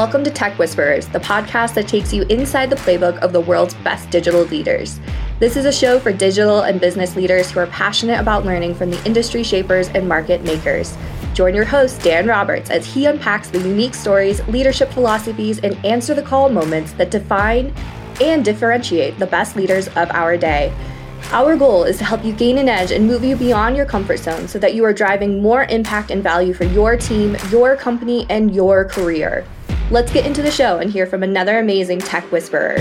Welcome to Tech Whisperers, the podcast that takes you inside the playbook of the world's best digital leaders. This is a show for digital and business leaders who are passionate about learning from the industry shapers and market makers. Join your host, Dan Roberts, as he unpacks the unique stories, leadership philosophies, and answer the call moments that define and differentiate the best leaders of our day. Our goal is to help you gain an edge and move you beyond your comfort zone so that you are driving more impact and value for your team, your company, and your career. Let's get into the show and hear from another amazing tech whisperer.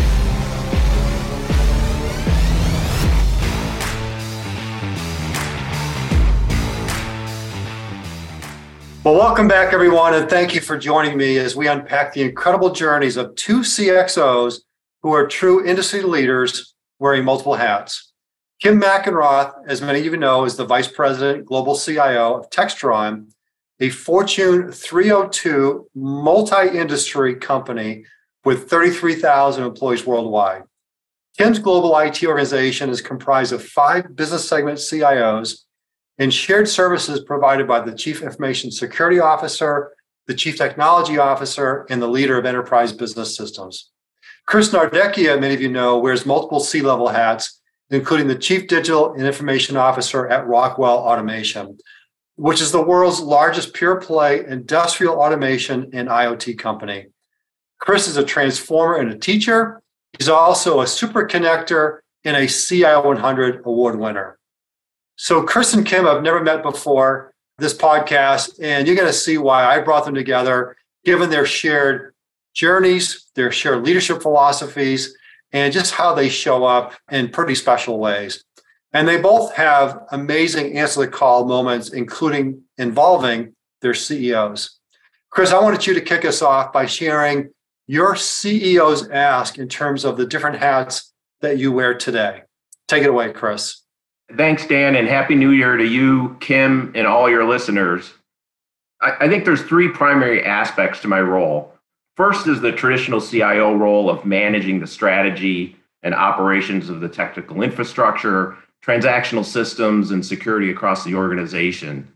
Well, welcome back, everyone, and thank you for joining me as we unpack the incredible journeys of two CXOs who are true industry leaders wearing multiple hats. Kim Mackenroth, as many of you know, is the Vice President, Global CIO of Textron, a Fortune 302 multi industry company with 33,000 employees worldwide. Kim's global IT organization is comprised of five business segment CIOs and shared services provided by the Chief Information Security Officer, the Chief Technology Officer, and the leader of enterprise business systems. Chris Nardecchia, many of you know, wears multiple C level hats including the Chief Digital and Information Officer at Rockwell Automation, which is the world's largest pure play industrial automation and IoT company. Chris is a transformer and a teacher. He's also a super connector and a CI 100 award winner. So, Chris and Kim, I've never met before this podcast, and you're going to see why I brought them together, given their shared journeys, their shared leadership philosophies, and just how they show up in pretty special ways. And they both have amazing answer the call moments, including involving their CEOs. Chris, I wanted you to kick us off by sharing your CEO's ask in terms of the different hats that you wear today. Take it away, Chris. Thanks, Dan, and Happy New Year to you, Kim, and all your listeners. I, I think there's three primary aspects to my role. First is the traditional CIO role of managing the strategy and operations of the technical infrastructure, transactional systems, and security across the organization.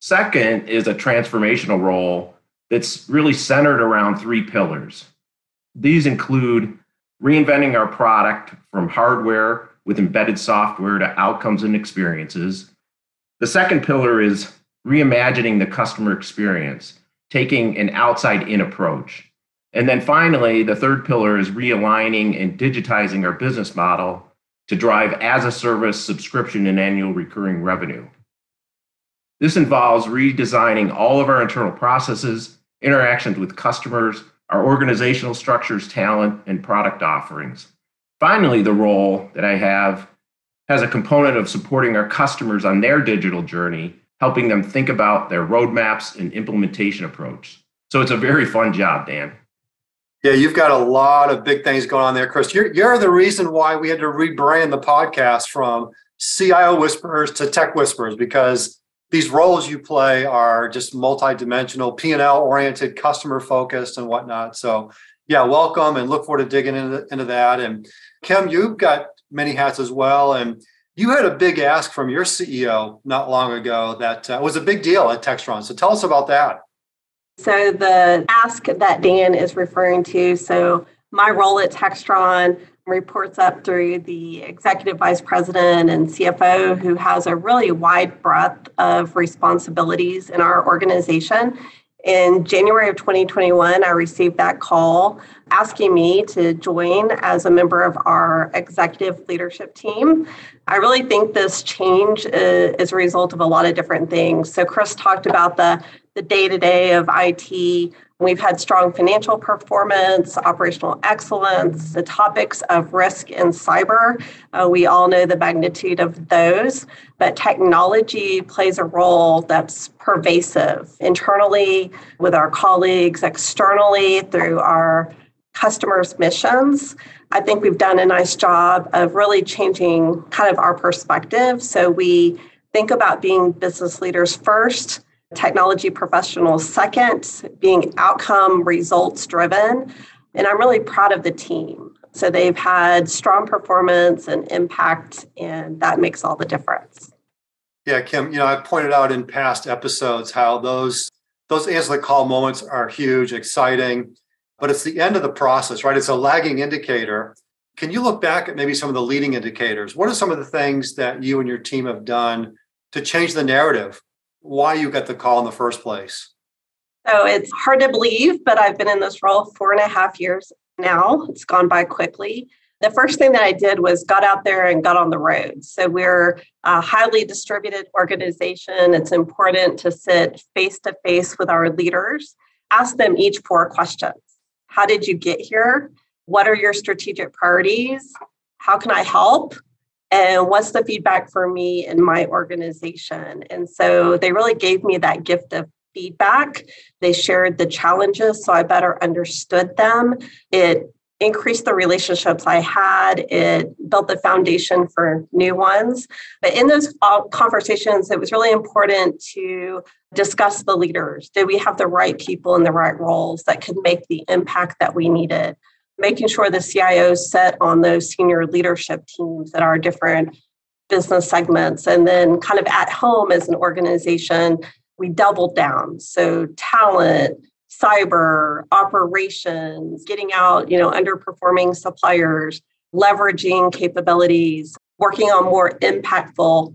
Second is a transformational role that's really centered around three pillars. These include reinventing our product from hardware with embedded software to outcomes and experiences. The second pillar is reimagining the customer experience taking an outside in approach. And then finally, the third pillar is realigning and digitizing our business model to drive as a service subscription and annual recurring revenue. This involves redesigning all of our internal processes, interactions with customers, our organizational structures, talent, and product offerings. Finally, the role that I have has a component of supporting our customers on their digital journey helping them think about their roadmaps and implementation approach. So it's a very fun job, Dan. Yeah, you've got a lot of big things going on there, Chris. You're, you're the reason why we had to rebrand the podcast from CIO Whisperers to Tech Whisperers because these roles you play are just multi-dimensional, P&L oriented, customer focused and whatnot. So yeah, welcome and look forward to digging into, into that. And Kim, you've got many hats as well. And you had a big ask from your CEO not long ago that uh, was a big deal at Textron. So tell us about that. So the ask that Dan is referring to, so my role at Textron reports up through the executive vice president and CFO who has a really wide breadth of responsibilities in our organization. In January of 2021, I received that call asking me to join as a member of our executive leadership team. I really think this change uh, is a result of a lot of different things. So, Chris talked about the the day to day of IT. We've had strong financial performance, operational excellence, the topics of risk and cyber. Uh, we all know the magnitude of those, but technology plays a role that's pervasive internally with our colleagues, externally through our customers' missions. I think we've done a nice job of really changing kind of our perspective. So we think about being business leaders first technology professionals second, being outcome results driven. And I'm really proud of the team. So they've had strong performance and impact, and that makes all the difference. Yeah, Kim, you know, I've pointed out in past episodes how those those answer the call moments are huge, exciting, but it's the end of the process, right? It's a lagging indicator. Can you look back at maybe some of the leading indicators? What are some of the things that you and your team have done to change the narrative? Why you got the call in the first place? So it's hard to believe, but I've been in this role four and a half years now. It's gone by quickly. The first thing that I did was got out there and got on the road. So we're a highly distributed organization. It's important to sit face to face with our leaders, ask them each four questions. How did you get here? What are your strategic priorities? How can I help? And what's the feedback for me in my organization? And so they really gave me that gift of feedback. They shared the challenges so I better understood them. It increased the relationships I had. It built the foundation for new ones. But in those uh, conversations, it was really important to discuss the leaders. Did we have the right people in the right roles that could make the impact that we needed? Making sure the CIOs set on those senior leadership teams that are different business segments. And then, kind of at home as an organization, we doubled down. So, talent, cyber operations, getting out, you know, underperforming suppliers, leveraging capabilities, working on more impactful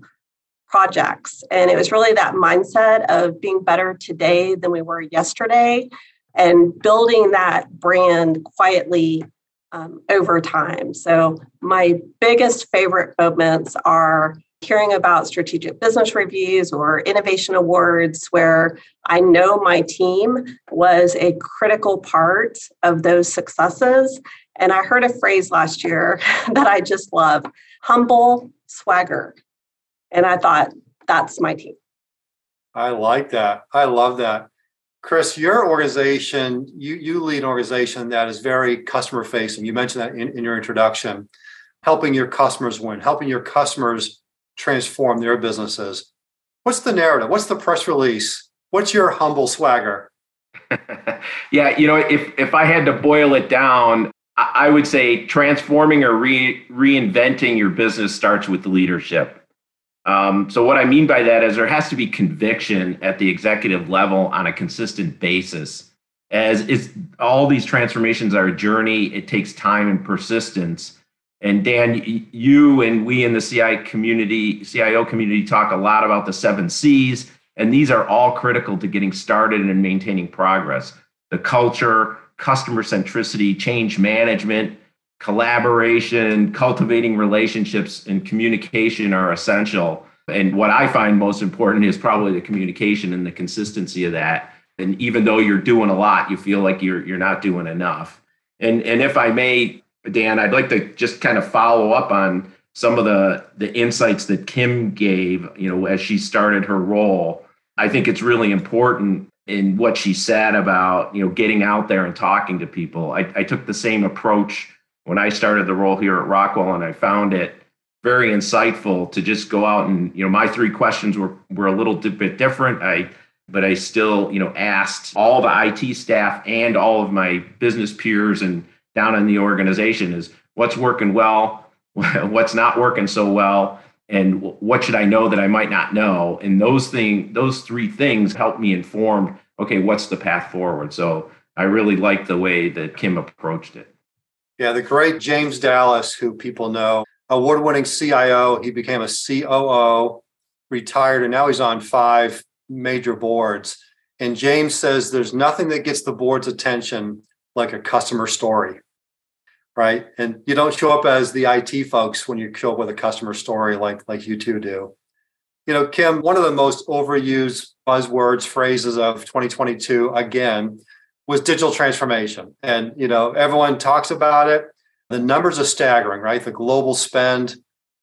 projects. And it was really that mindset of being better today than we were yesterday and building that brand quietly um, over time. So, my biggest favorite moments are hearing about strategic business reviews or innovation awards where I know my team was a critical part of those successes. And I heard a phrase last year that I just love humble swagger. And I thought, that's my team. I like that. I love that. Chris, your organization, you, you lead an organization that is very customer facing. You mentioned that in, in your introduction, helping your customers win, helping your customers transform their businesses. What's the narrative? What's the press release? What's your humble swagger? yeah, you know, if if I had to boil it down, I would say transforming or re- reinventing your business starts with leadership. Um, so what I mean by that is there has to be conviction at the executive level on a consistent basis. As it's all these transformations are a journey, it takes time and persistence. And Dan, you and we in the CI community, CIO community talk a lot about the seven C's, and these are all critical to getting started and maintaining progress. The culture, customer centricity, change management, collaboration, cultivating relationships, and communication are essential. And what I find most important is probably the communication and the consistency of that. And even though you're doing a lot, you feel like you're you're not doing enough. And and if I may Dan, I'd like to just kind of follow up on some of the the insights that Kim gave, you know, as she started her role. I think it's really important in what she said about, you know, getting out there and talking to people. I, I took the same approach when I started the role here at Rockwell, and I found it very insightful to just go out and, you know, my three questions were were a little bit different. I but I still, you know, asked all the IT staff and all of my business peers and down in the organization is what's working well, what's not working so well, and what should I know that I might not know. And those thing, those three things helped me inform. Okay, what's the path forward? So I really like the way that Kim approached it. Yeah, the great James Dallas, who people know, award-winning CIO. He became a COO, retired, and now he's on five major boards. And James says there's nothing that gets the board's attention like a customer story right? And you don't show up as the IT folks when you show up with a customer story like like you two do. You know, Kim, one of the most overused buzzwords, phrases of 2022 again was digital transformation. And you know, everyone talks about it. The numbers are staggering, right? The global spend,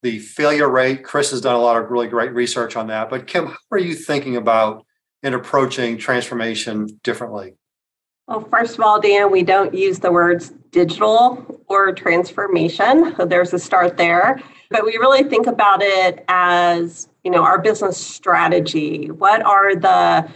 the failure rate. Chris has done a lot of really great research on that. But Kim, how are you thinking about and approaching transformation differently? Well, first of all, Dan, we don't use the words digital or transformation. So there's a start there. But we really think about it as, you know, our business strategy. What are the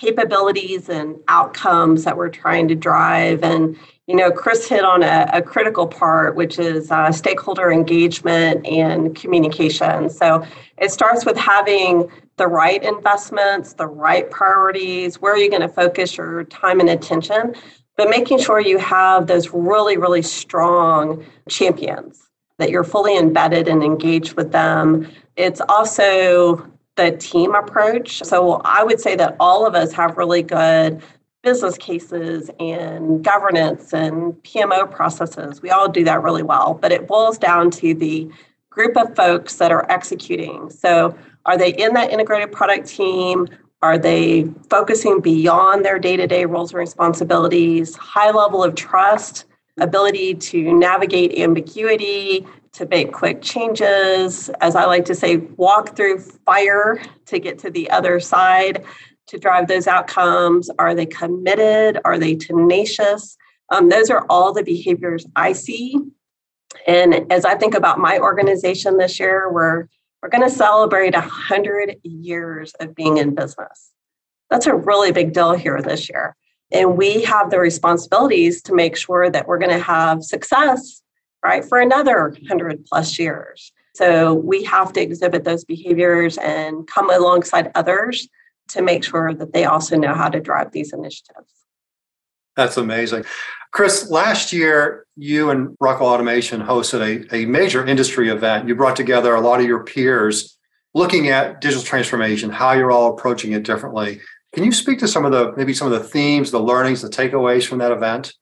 capabilities and outcomes that we're trying to drive. And, you know, Chris hit on a, a critical part, which is uh, stakeholder engagement and communication. So it starts with having the right investments, the right priorities, where are you going to focus your time and attention, but making sure you have those really, really strong champions that you're fully embedded and engaged with them. It's also the team approach. So I would say that all of us have really good business cases and governance and PMO processes. We all do that really well, but it boils down to the group of folks that are executing. So are they in that integrated product team? Are they focusing beyond their day to day roles and responsibilities? High level of trust, ability to navigate ambiguity, to make quick changes. As I like to say, walk through fire to get to the other side to drive those outcomes. Are they committed? Are they tenacious? Um, those are all the behaviors I see. And as I think about my organization this year, we're we're going to celebrate 100 years of being in business. That's a really big deal here this year. And we have the responsibilities to make sure that we're going to have success, right, for another 100 plus years. So we have to exhibit those behaviors and come alongside others to make sure that they also know how to drive these initiatives. That's amazing. Chris, last year you and Rockwell Automation hosted a, a major industry event. You brought together a lot of your peers looking at digital transformation, how you're all approaching it differently. Can you speak to some of the maybe some of the themes, the learnings, the takeaways from that event?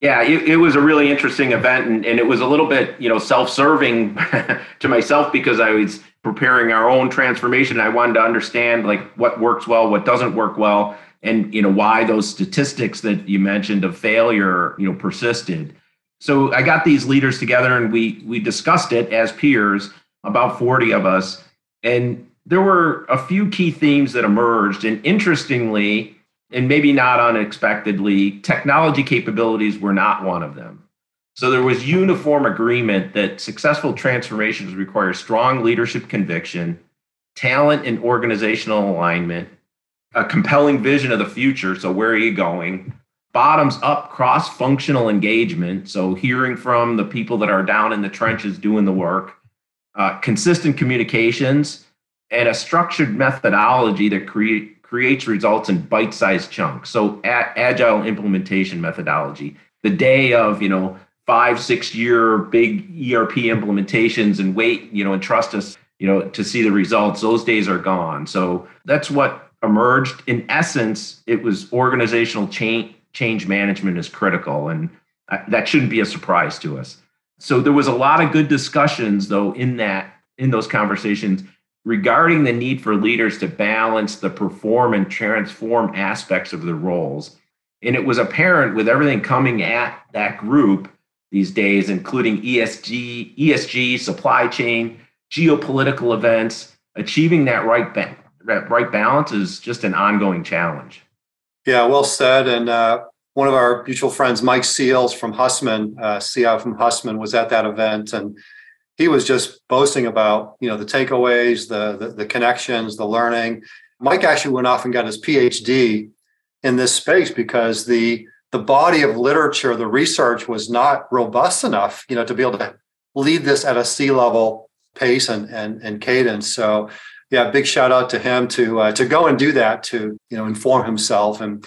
Yeah, it, it was a really interesting event, and, and it was a little bit, you know, self-serving to myself because I was preparing our own transformation. I wanted to understand like what works well, what doesn't work well, and you know why those statistics that you mentioned of failure you know persisted so i got these leaders together and we we discussed it as peers about 40 of us and there were a few key themes that emerged and interestingly and maybe not unexpectedly technology capabilities were not one of them so there was uniform agreement that successful transformations require strong leadership conviction talent and organizational alignment a compelling vision of the future. So, where are you going? Bottoms up cross functional engagement. So, hearing from the people that are down in the trenches doing the work, uh, consistent communications, and a structured methodology that create, creates results in bite sized chunks. So, agile implementation methodology. The day of, you know, five, six year big ERP implementations and wait, you know, and trust us, you know, to see the results, those days are gone. So, that's what emerged. In essence, it was organizational change, change management is critical, and uh, that shouldn't be a surprise to us. So there was a lot of good discussions, though, in that in those conversations regarding the need for leaders to balance the perform and transform aspects of their roles. And it was apparent with everything coming at that group these days, including ESG, ESG, supply chain, geopolitical events, achieving that right that right balance is just an ongoing challenge. Yeah, well said. And uh, one of our mutual friends, Mike Seals from Hussmann, uh, from Hussmann, was at that event, and he was just boasting about you know the takeaways, the, the the connections, the learning. Mike actually went off and got his PhD in this space because the the body of literature, the research was not robust enough, you know, to be able to lead this at a C level pace and and, and cadence. So yeah, big shout out to him to uh, to go and do that to you know inform himself. And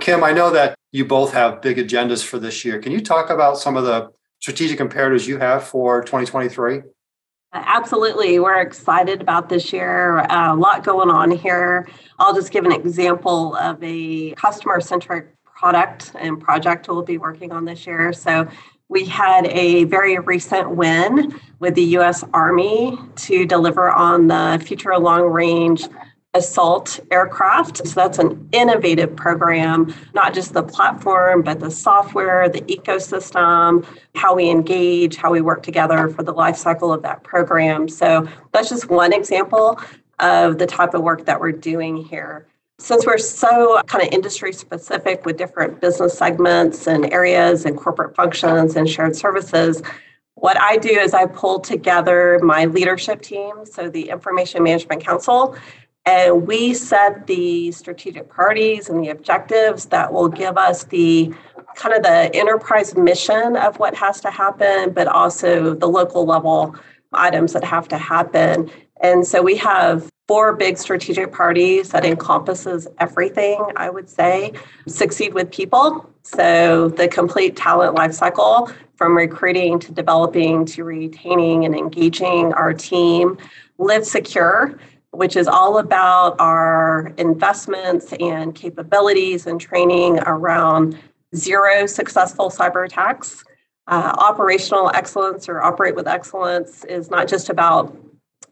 Kim, I know that you both have big agendas for this year. Can you talk about some of the strategic imperatives you have for 2023? Absolutely. We're excited about this year. A lot going on here. I'll just give an example of a customer centric product and project we'll be working on this year. So, we had a very recent win with the US Army to deliver on the Future Long Range Assault Aircraft. So that's an innovative program, not just the platform, but the software, the ecosystem, how we engage, how we work together for the life cycle of that program. So that's just one example of the type of work that we're doing here since we're so kind of industry specific with different business segments and areas and corporate functions and shared services, what I do is I pull together my leadership team, so the Information Management Council, And we set the strategic priorities and the objectives that will give us the kind of the enterprise mission of what has to happen, but also the local level items that have to happen. And so we have four big strategic priorities that encompasses everything, I would say. Succeed with people. So the complete talent lifecycle from recruiting to developing to retaining and engaging our team. Live secure, which is all about our investments and capabilities and training around zero successful cyber attacks. Uh, operational excellence or operate with excellence is not just about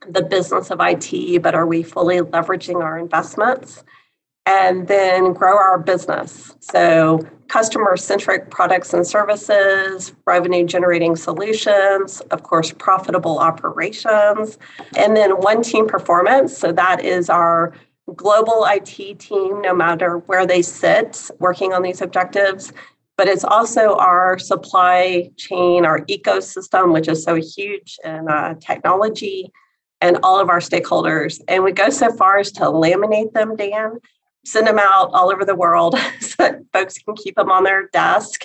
the business of IT, but are we fully leveraging our investments? And then grow our business. So, customer centric products and services, revenue generating solutions, of course, profitable operations, and then one team performance. So, that is our global IT team, no matter where they sit, working on these objectives. But it's also our supply chain, our ecosystem, which is so huge in uh, technology, and all of our stakeholders. And we go so far as to laminate them, Dan, send them out all over the world so that folks can keep them on their desk.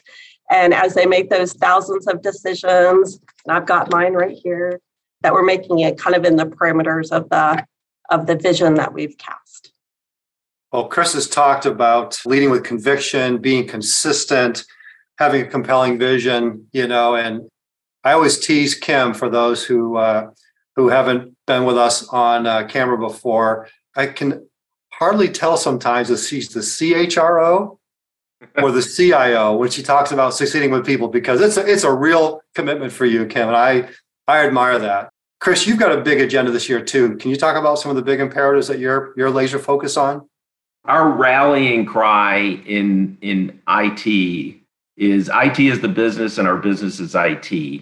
And as they make those thousands of decisions, and I've got mine right here, that we're making it kind of in the parameters of the of the vision that we've cast. Well, Chris has talked about leading with conviction, being consistent, having a compelling vision, you know, and I always tease Kim for those who uh, who haven't been with us on uh, camera before. I can hardly tell sometimes if she's the CHRO or the CIO when she talks about succeeding with people because it's a, it's a real commitment for you, Kim, and I I admire that. Chris, you've got a big agenda this year too. Can you talk about some of the big imperatives that you're you're laser focused on? Our rallying cry in in IT is IT is the business and our business is IT.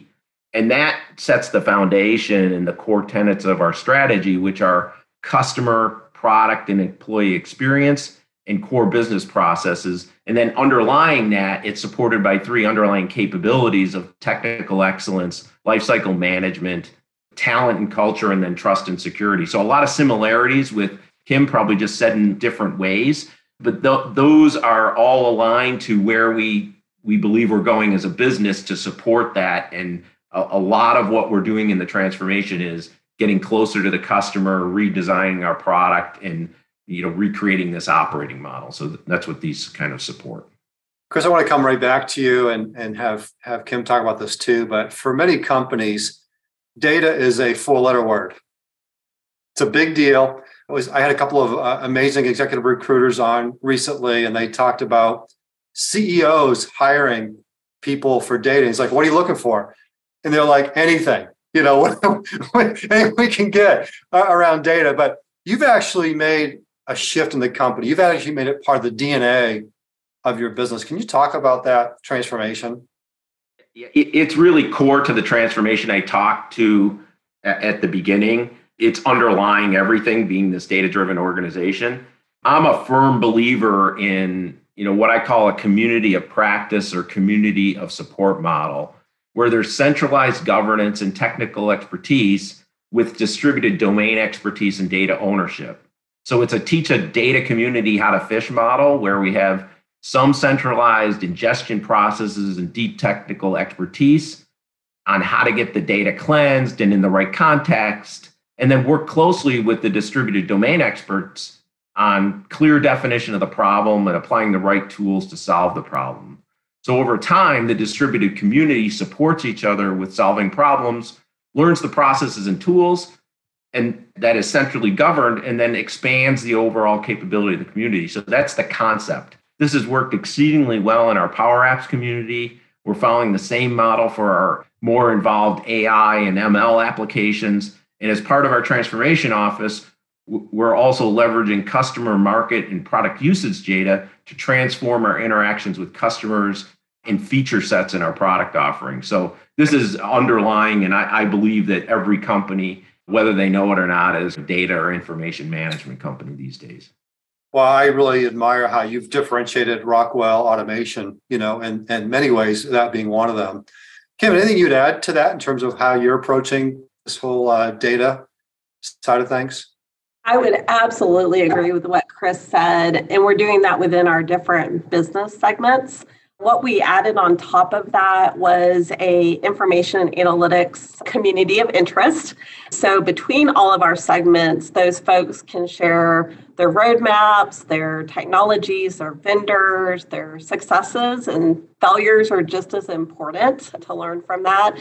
And that sets the foundation and the core tenets of our strategy, which are customer, product, and employee experience and core business processes. And then underlying that, it's supported by three underlying capabilities of technical excellence, lifecycle management, talent and culture, and then trust and security. So a lot of similarities with Kim, probably just said in different ways, but th- those are all aligned to where we we believe we're going as a business to support that. And a, a lot of what we're doing in the transformation is getting closer to the customer, redesigning our product, and you know recreating this operating model. So that's what these kind of support. Chris, I want to come right back to you and, and have, have Kim talk about this too. But for many companies, data is a four letter word. It's a big deal. Was, I had a couple of uh, amazing executive recruiters on recently, and they talked about CEOs hiring people for data. He's like, what are you looking for? And they're like, anything, you know, anything we can get uh, around data. But you've actually made a shift in the company. You've actually made it part of the DNA of your business. Can you talk about that transformation? it's really core to the transformation I talked to at the beginning. It's underlying everything being this data driven organization. I'm a firm believer in you know what I call a community of practice or community of support model where there's centralized governance and technical expertise with distributed domain expertise and data ownership. So it's a teach a data community how to fish model where we have some centralized ingestion processes and deep technical expertise on how to get the data cleansed and in the right context, and then work closely with the distributed domain experts on clear definition of the problem and applying the right tools to solve the problem. So over time, the distributed community supports each other with solving problems, learns the processes and tools, and that is centrally governed, and then expands the overall capability of the community. So that's the concept. This has worked exceedingly well in our Power Apps community. We're following the same model for our more involved AI and ML applications. And as part of our transformation office, we're also leveraging customer market and product usage data to transform our interactions with customers and feature sets in our product offering. So this is underlying, and I, I, believe that every company, whether they know it or not, is a data or information management company these days. Well, I really admire how you've differentiated Rockwell Automation, you know, and in many ways, that being one of them. Kim, anything you'd add to that in terms of how you're approaching this whole uh, data side of things? I would absolutely agree with what Chris said. And we're doing that within our different business segments. What we added on top of that was a information analytics community of interest. So between all of our segments, those folks can share their roadmaps, their technologies, their vendors, their successes and failures are just as important to learn from that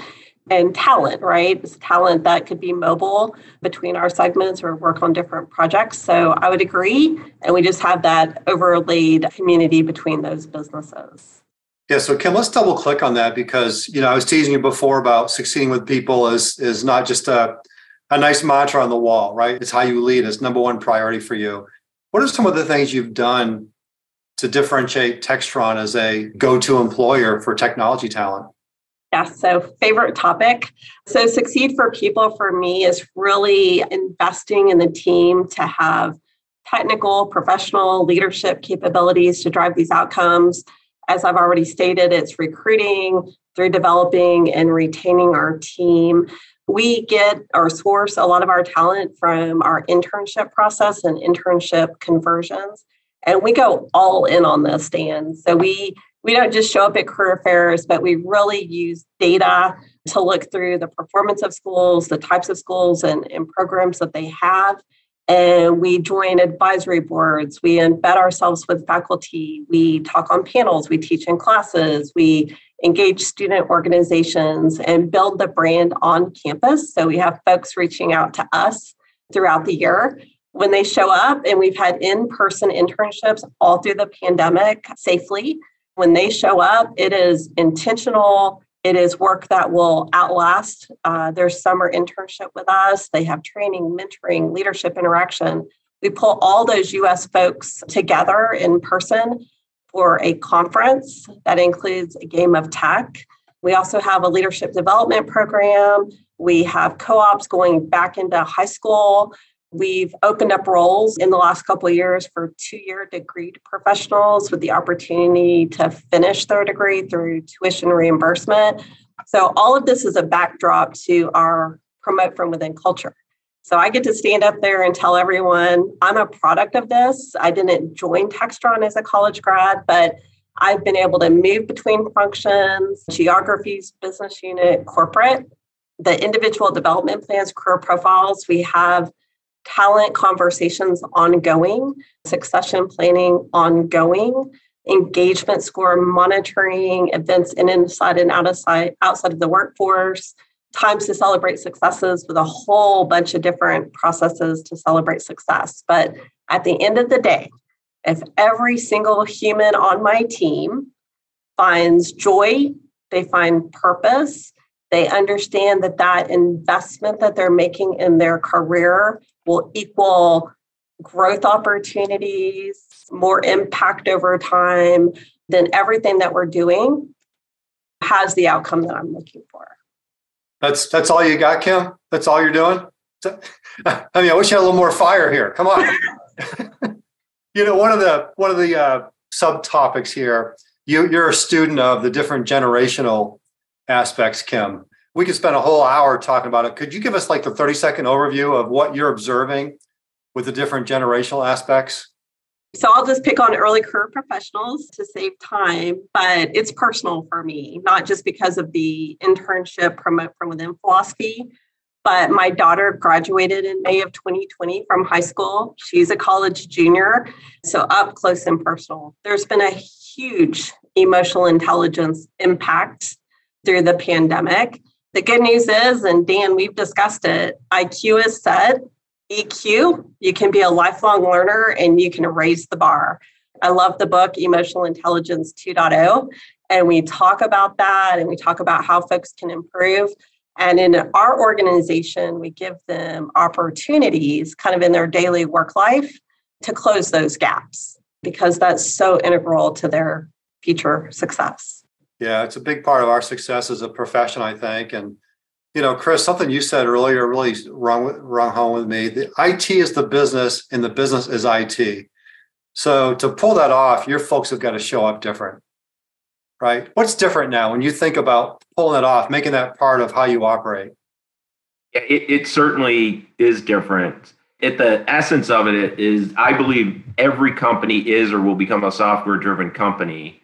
and talent, right? It's talent that could be mobile between our segments or work on different projects. So I would agree. And we just have that overlaid community between those businesses. Yeah, so Kim, let's double click on that because you know I was teasing you before about succeeding with people is is not just a a nice mantra on the wall, right? It's how you lead. It's number one priority for you. What are some of the things you've done to differentiate Textron as a go-to employer for technology talent? Yeah, so favorite topic. So, succeed for people for me is really investing in the team to have technical, professional leadership capabilities to drive these outcomes. As I've already stated, it's recruiting through developing and retaining our team. We get or source a lot of our talent from our internship process and internship conversions. And we go all in on this, Dan. So we we don't just show up at career fairs, but we really use data to look through the performance of schools, the types of schools and, and programs that they have. And we join advisory boards, we embed ourselves with faculty, we talk on panels, we teach in classes, we engage student organizations and build the brand on campus. So we have folks reaching out to us throughout the year. When they show up, and we've had in person internships all through the pandemic safely when they show up, it is intentional. It is work that will outlast uh, their summer internship with us. They have training, mentoring, leadership interaction. We pull all those US folks together in person for a conference that includes a game of tech. We also have a leadership development program. We have co ops going back into high school. We've opened up roles in the last couple of years for two year degree professionals with the opportunity to finish their degree through tuition reimbursement. So, all of this is a backdrop to our promote from within culture. So, I get to stand up there and tell everyone I'm a product of this. I didn't join Textron as a college grad, but I've been able to move between functions, geographies, business unit, corporate. The individual development plans, career profiles, we have talent conversations ongoing, succession planning ongoing, engagement score monitoring, events in inside and outside outside of the workforce, times to celebrate successes with a whole bunch of different processes to celebrate success. But at the end of the day, if every single human on my team finds joy, they find purpose, they understand that that investment that they're making in their career will equal growth opportunities, more impact over time, then everything that we're doing has the outcome that I'm looking for. That's that's all you got, Kim? That's all you're doing? I mean, I wish you had a little more fire here. Come on. you know, one of the one of the uh, subtopics here. You you're a student of the different generational aspects, Kim we could spend a whole hour talking about it. Could you give us like the 30 second overview of what you're observing with the different generational aspects? So I'll just pick on early career professionals to save time, but it's personal for me, not just because of the internship promote from within philosophy, but my daughter graduated in May of 2020 from high school. She's a college junior, so up close and personal. There's been a huge emotional intelligence impact through the pandemic. The good news is, and Dan, we've discussed it, IQ is said, EQ, you can be a lifelong learner and you can raise the bar. I love the book Emotional Intelligence 2.0. And we talk about that and we talk about how folks can improve. And in our organization, we give them opportunities kind of in their daily work life to close those gaps because that's so integral to their future success. Yeah, it's a big part of our success as a profession, I think. And you know, Chris, something you said earlier really rung rung home with me. The IT is the business, and the business is IT. So to pull that off, your folks have got to show up different, right? What's different now when you think about pulling it off, making that part of how you operate? It, it certainly is different. At the essence of it is, I believe every company is or will become a software driven company.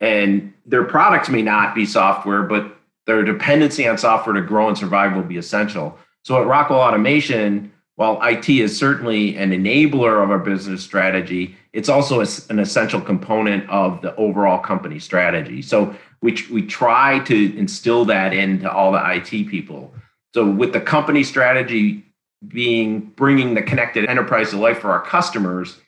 And their products may not be software, but their dependency on software to grow and survive will be essential. So at Rockwell Automation, while IT is certainly an enabler of our business strategy, it's also an essential component of the overall company strategy. So we, we try to instill that into all the IT people. So with the company strategy being bringing the connected enterprise to life for our customers,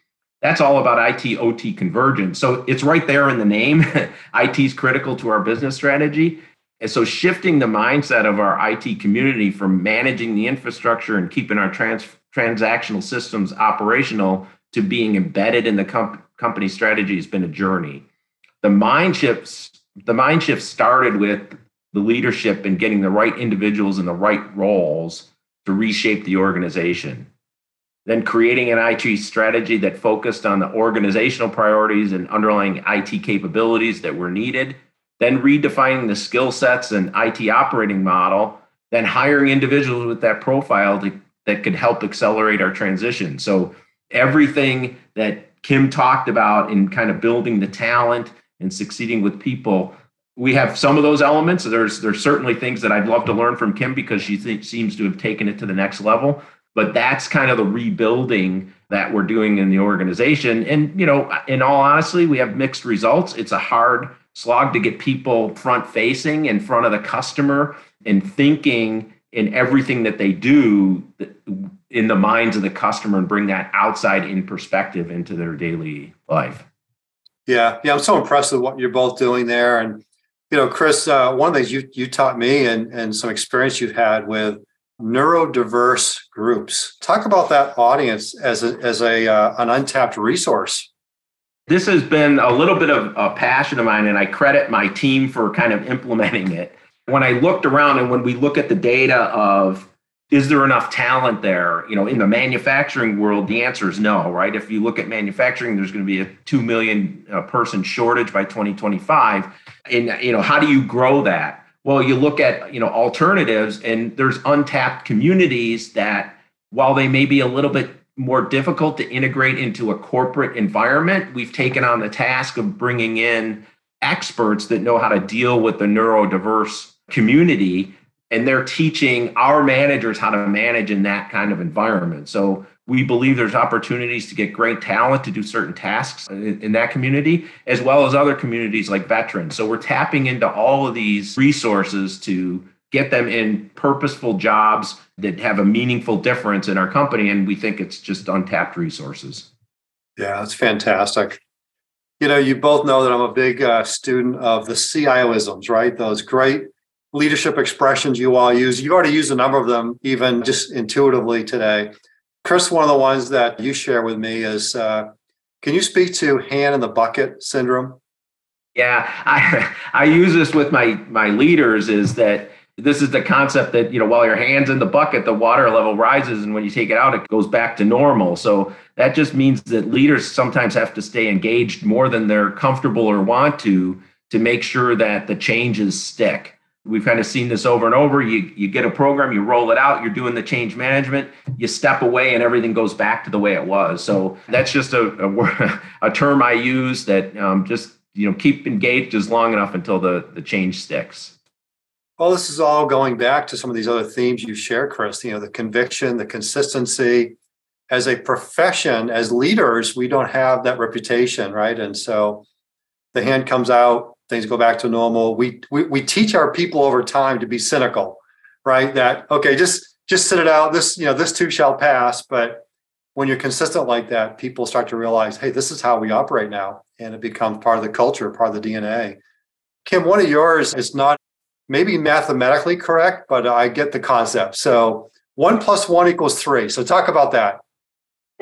that's all about IT OT convergence. So it's right there in the name. IT is critical to our business strategy. And so shifting the mindset of our IT community from managing the infrastructure and keeping our trans- transactional systems operational to being embedded in the comp- company strategy has been a journey. The mind shifts the mind shift started with the leadership and getting the right individuals in the right roles to reshape the organization. Then creating an IT strategy that focused on the organizational priorities and underlying IT capabilities that were needed then redefining the skill sets and IT operating model, then hiring individuals with that profile to, that could help accelerate our transition. So everything that Kim talked about in kind of building the talent and succeeding with people, we have some of those elements. There's there's certainly things that I'd love to learn from Kim because she th- seems to have taken it to the next level. But that's kind of the rebuilding that we're doing in the organization. And you know, in all honesty, we have mixed results. It's a hard slog to get people front facing in front of the customer and thinking in everything that they do in the minds of the customer and bring that outside in perspective into their daily life. Yeah, yeah, I'm so impressed with what you're both doing there. And you know, Chris, uh, one of the things you you taught me and and some experience you've had with neurodiverse groups. Talk about that audience as a, as a uh, an untapped resource. This has been a little bit of a passion of mine, and I credit my team for kind of implementing it. When I looked around and when we look at the data of is there enough talent there? You know, in the manufacturing world, the answer is no, right? If you look at manufacturing, there's going to be a 2 million uh, person shortage by 2025. And, you know, how do you grow that? Well, you look at, you know, alternatives and there's untapped communities that while they may be a little bit more difficult to integrate into a corporate environment, we've taken on the task of bringing in experts that know how to deal with the neurodiverse community and they're teaching our managers how to manage in that kind of environment. So we believe there's opportunities to get great talent to do certain tasks in, in, that community, as well as other communities like veterans. So we're tapping into all of these resources to get them in purposeful jobs that have a meaningful difference in our company. And we think it's just untapped resources. Yeah, that's fantastic. You know, you both know that I'm a big uh, student of the CIOisms, right? Those great leadership expressions you all use. You already used a number of them, even just intuitively today. Chris, one of the ones that you share with me is uh, can you speak to hand in the bucket syndrome? Yeah, I, I use this with my my leaders is that this is the concept that you know while your hands in the bucket the water level rises and when you take it out it goes back to normal so that just means that leaders sometimes have to stay engaged more than they're comfortable or want to to make sure that the changes stick we've kind of seen this over and over you you get a program you roll it out you're doing the change management you step away and everything goes back to the way it was so that's just a a, a term i use that um, just you know keep engaged as long enough until the the change sticks well, this is all going back to some of these other themes you share, Chris. You know, the conviction, the consistency. As a profession, as leaders, we don't have that reputation, right? And so the hand comes out, things go back to normal. We we, we teach our people over time to be cynical, right? That okay, just just sit it out. This you know this too shall pass. But when you're consistent like that, people start to realize, hey, this is how we operate now, and it becomes part of the culture, part of the DNA. Kim, one of yours is not maybe mathematically correct, but I get the concept. So one plus one equals three. So talk about that.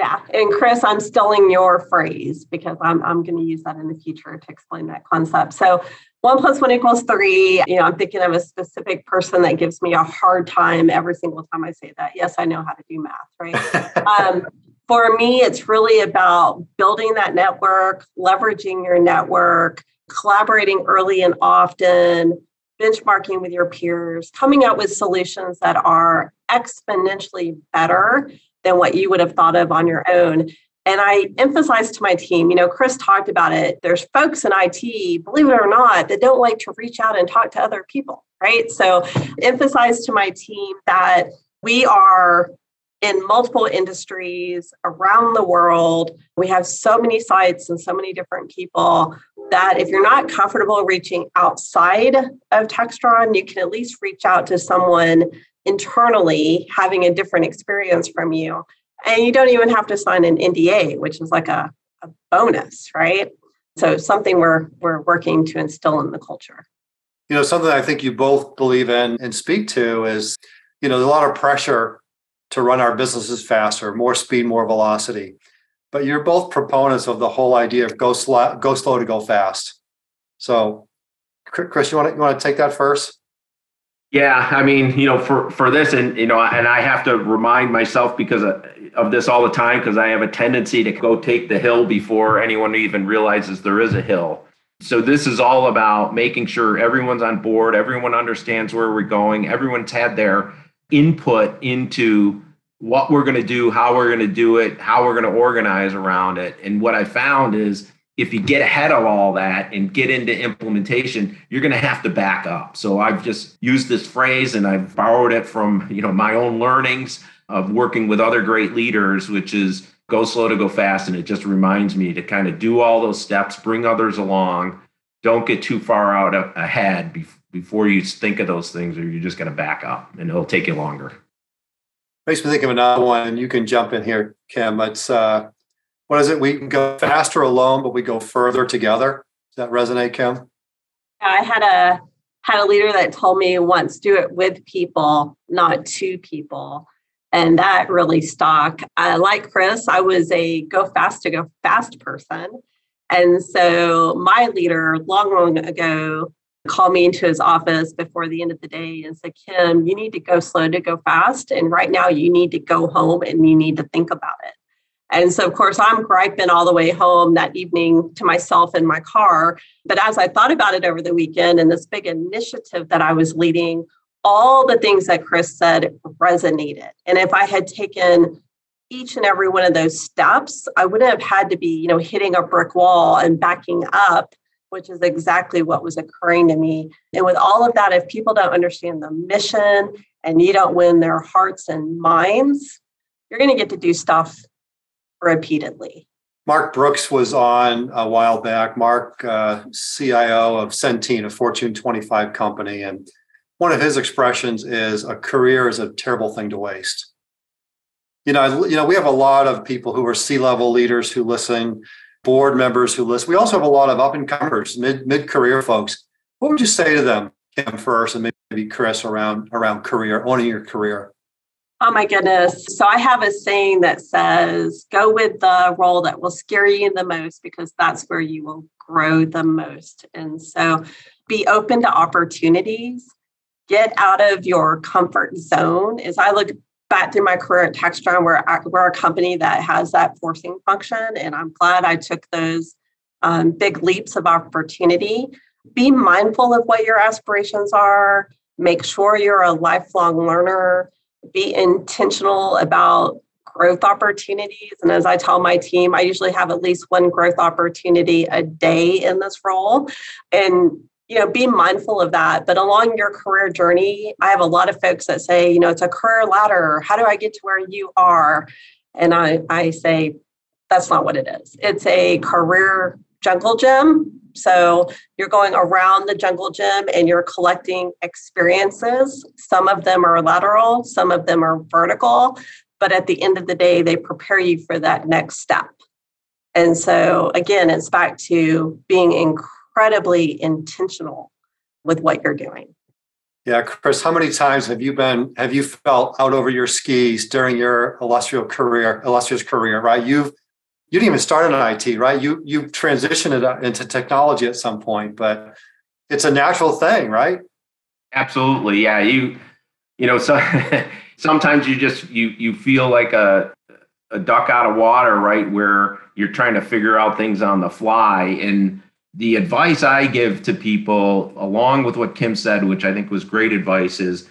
Yeah. And Chris, I'm stealing your phrase because I'm, I'm going to use that in the future to explain that concept. So one plus one equals three. You know, I'm thinking of a specific person that gives me a hard time every single time I say that. Yes, I know how to do math, right? um, for me, it's really about building that network, leveraging your network, collaborating early and often, benchmarking with your peers, coming out with solutions that are exponentially better than what you would have thought of on your own. And I emphasize to my team, you know, Chris talked about it. There's folks in IT, believe it or not, that don't like to reach out and talk to other people, right? So emphasize to my team that we are in multiple industries around the world. We have so many sites and so many different people that if you're not comfortable reaching outside of Textron, you can at least reach out to someone internally having a different experience from you. And you don't even have to sign an NDA, which is like a, a bonus, right? So something we're we're working to instill in the culture. You know, something I think you both believe in and speak to is, you know, there's a lot of pressure to run our businesses faster, more speed, more velocity. But you're both proponents of the whole idea of go slow, go slow to go fast. So, Chris, you want to, you want to take that first? Yeah, I mean, you know, for for this, and you know, and I have to remind myself because of, of this all the time because I have a tendency to go take the hill before anyone even realizes there is a hill. So this is all about making sure everyone's on board, everyone understands where we're going, everyone's had their input into what we're going to do, how we're going to do it, how we're going to organize around it. And what I found is if you get ahead of all that and get into implementation, you're going to have to back up. So I've just used this phrase and I've borrowed it from, you know, my own learnings of working with other great leaders, which is go slow to go fast. And it just reminds me to kind of do all those steps, bring others along. Don't get too far out ahead before you think of those things, or you're just going to back up and it'll take you longer. Makes me think of another one. You can jump in here, Kim. It's uh, what is it? We can go faster alone, but we go further together. Does that resonate, Kim? I had a had a leader that told me once, do it with people, not to people. And that really stuck. Uh, like Chris, I was a go fast to go fast person. And so my leader, long, long ago, called me into his office before the end of the day and said, Kim, you need to go slow to go fast. And right now you need to go home and you need to think about it. And so, of course, I'm griping all the way home that evening to myself in my car. But as I thought about it over the weekend and this big initiative that I was leading, all the things that Chris said resonated. And if I had taken each and every one of those steps, I wouldn't have had to be, you know, hitting a brick wall and backing up which is exactly what was occurring to me. And with all of that, if people don't understand the mission and you don't win their hearts and minds, you're going to get to do stuff repeatedly. Mark Brooks was on a while back. Mark, uh, CIO of Centene, a Fortune 25 company, and one of his expressions is a career is a terrible thing to waste. You know, you know, we have a lot of people who are C-level leaders who listen board members who listen. We also have a lot of up and comers, mid mid career folks. What would you say to them, Kim, first, and maybe Chris around around career, owning your career? Oh my goodness. So I have a saying that says, go with the role that will scare you the most because that's where you will grow the most. And so be open to opportunities, get out of your comfort zone. As I look back through my career at Textron, we're, we're a company that has that forcing function. And I'm glad I took those um, big leaps of opportunity. Be mindful of what your aspirations are. Make sure you're a lifelong learner. Be intentional about growth opportunities. And as I tell my team, I usually have at least one growth opportunity a day in this role. And you know be mindful of that. But along your career journey i have a lot of folks that say you know it's a career ladder. How do i get to where you are? And i i say that's not what it is. It's a career jungle gym. So you're going around the jungle gym and you're collecting experiences. Some of them are lateral some of them are vertical but at the end of the day they prepare you for that next step. And so again it's back to being incredible incredibly intentional with what you're doing. Yeah, Chris, how many times have you been have you felt out over your skis during your illustrious career, illustrious career, right? You've you didn't even start in IT, right? You you transitioned it into technology at some point, but it's a natural thing, right? Absolutely. Yeah, you you know, so sometimes you just you you feel like a a duck out of water, right? Where you're trying to figure out things on the fly and the advice I give to people, along with what Kim said, which I think was great advice, is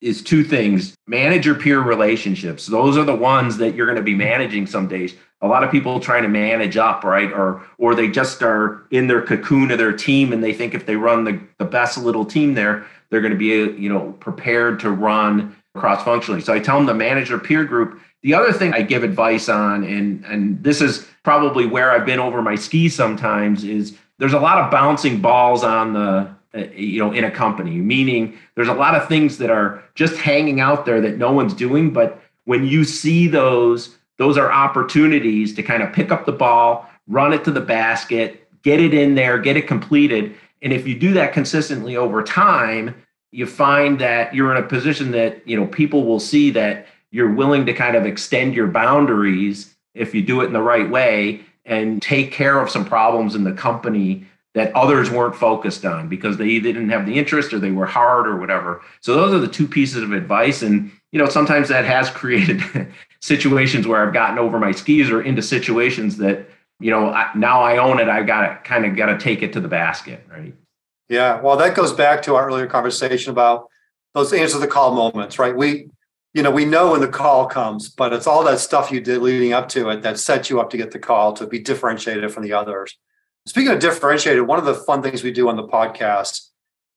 is two things. Manage your peer relationships. Those are the ones that you're going to be managing some days. A lot of people trying to manage up right? Or or they just are in their cocoon of their team and they think if they run the, the best little team there they're going to be you know prepared to run cross functionally so i tell them to manage their peer group the other thing i give advice on and and this is probably where i've been over my skis sometimes is there's a lot of bouncing balls on the uh, you know in a company meaning there's a lot of things that are just hanging out there that no one's doing but when you see those those are opportunities to kind of pick up the ball run it to the basket get it in there get it completed and if you do that consistently over time you find that you're in a position that you know people will see that you're willing to kind of extend your boundaries if you do it in the right way and take care of some problems in the company that others weren't focused on because they either didn't have the interest or they were hard or whatever. So those are the two pieces of advice. And, you know, sometimes that has created situations where I've gotten over my skis or into situations that, you know, I, now I own it. I've got to kind of got to take it to the basket. Right. Yeah. Well, that goes back to our earlier conversation about those answer the call moments, right? We, you know, we know when the call comes, but it's all that stuff you did leading up to it that sets you up to get the call to be differentiated from the others. Speaking of differentiated, one of the fun things we do on the podcast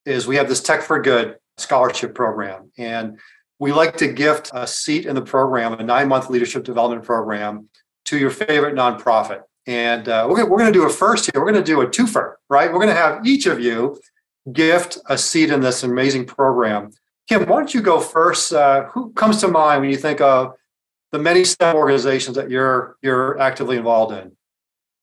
is we have this Tech for Good scholarship program. And we like to gift a seat in the program, a nine month leadership development program, to your favorite nonprofit. And uh, we're, we're going to do a first here. We're going to do a twofer, right? We're going to have each of you gift a seat in this amazing program. Kim, why don't you go first? Uh, who comes to mind when you think of the many STEM organizations that you're you're actively involved in?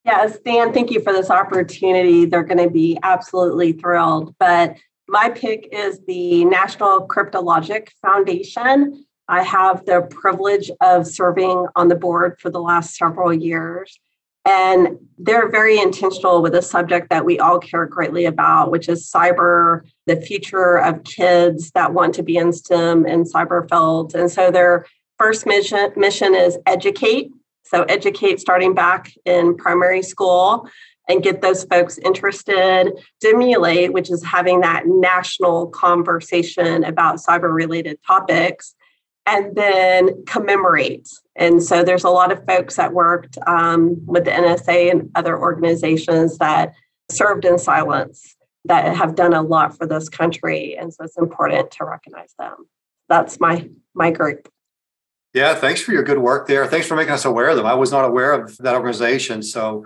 Yes, Dan, thank you for this opportunity. They're going to be absolutely thrilled. But my pick is the National Cryptologic Foundation. I have the privilege of serving on the board for the last several years. And they're very intentional with a subject that we all care greatly about, which is cyber, the future of kids that want to be in STEM and cyber fields. And so their first mission, mission is educate so, educate starting back in primary school and get those folks interested. Stimulate, which is having that national conversation about cyber related topics. And then commemorate. And so there's a lot of folks that worked um, with the NSA and other organizations that served in silence that have done a lot for this country. And so it's important to recognize them. That's my my group. Yeah, thanks for your good work there. Thanks for making us aware of them. I was not aware of that organization. So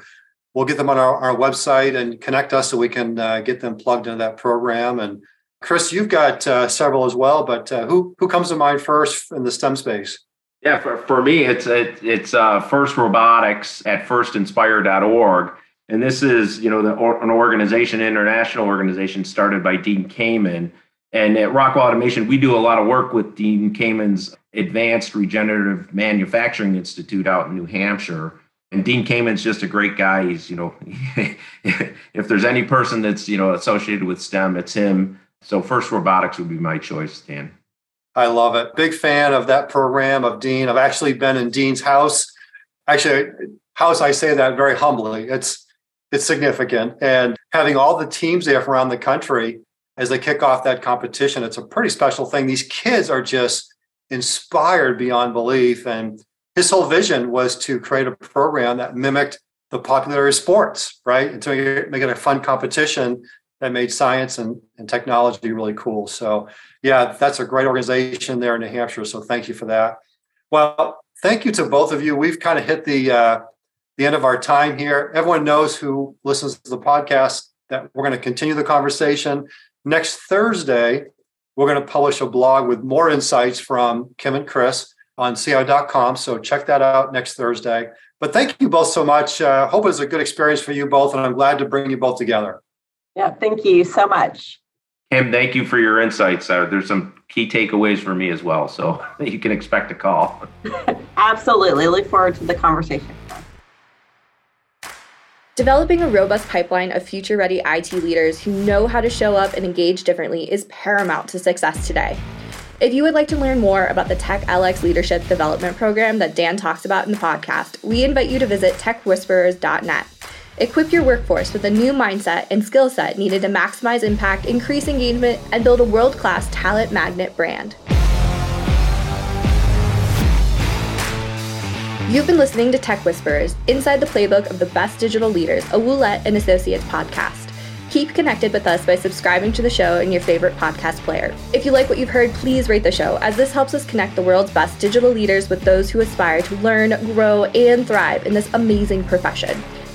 we'll get them on our, our website and connect us so we can uh, get them plugged into that program. And Chris, you've got uh, several as well, but uh, who who comes to mind first in the STEM space? Yeah, for, for me, it's it, it's uh, First Robotics at firstinspire.org. And this is, you know, the, an organization, international organization started by Dean Kamen and at Rockwell Automation, we do a lot of work with Dean Kamen's Advanced Regenerative Manufacturing Institute out in New Hampshire. And Dean Kamen's just a great guy. He's, you know, if there's any person that's, you know, associated with STEM, it's him. So First Robotics would be my choice, Dan. I love it. Big fan of that program of Dean. I've actually been in Dean's house. Actually, house, I say that very humbly. It's it's significant. And having all the teams there from around the country as they kick off that competition. It's a pretty special thing. These kids are just inspired beyond belief. And his whole vision was to create a program that mimicked the popularity of sports, right? And to make it, make it a fun competition that made science and, and technology really cool. So, yeah, that's a great organization there in New Hampshire. So, thank you for that. Well, thank you to both of you. We've kind of hit the uh, the end of our time here. Everyone knows who listens to the podcast that we're going to continue the conversation. Next Thursday, we're going to publish a blog with more insights from Kim and Chris on CIO.com. So check that out next Thursday. But thank you both so much. Uh, hope it was a good experience for you both, and I'm glad to bring you both together. Yeah, thank you so much. Kim, thank you for your insights. Uh, there's some key takeaways for me as well. So you can expect a call. Absolutely. Look forward to the conversation. Developing a robust pipeline of future ready IT leaders who know how to show up and engage differently is paramount to success today. If you would like to learn more about the Tech LX Leadership Development Program that Dan talks about in the podcast, we invite you to visit techwhisperers.net. Equip your workforce with a new mindset and skill set needed to maximize impact, increase engagement, and build a world class talent magnet brand. You've been listening to Tech Whisperers, inside the playbook of the best digital leaders, a Ouellette and Associates podcast. Keep connected with us by subscribing to the show in your favorite podcast player. If you like what you've heard, please rate the show, as this helps us connect the world's best digital leaders with those who aspire to learn, grow, and thrive in this amazing profession.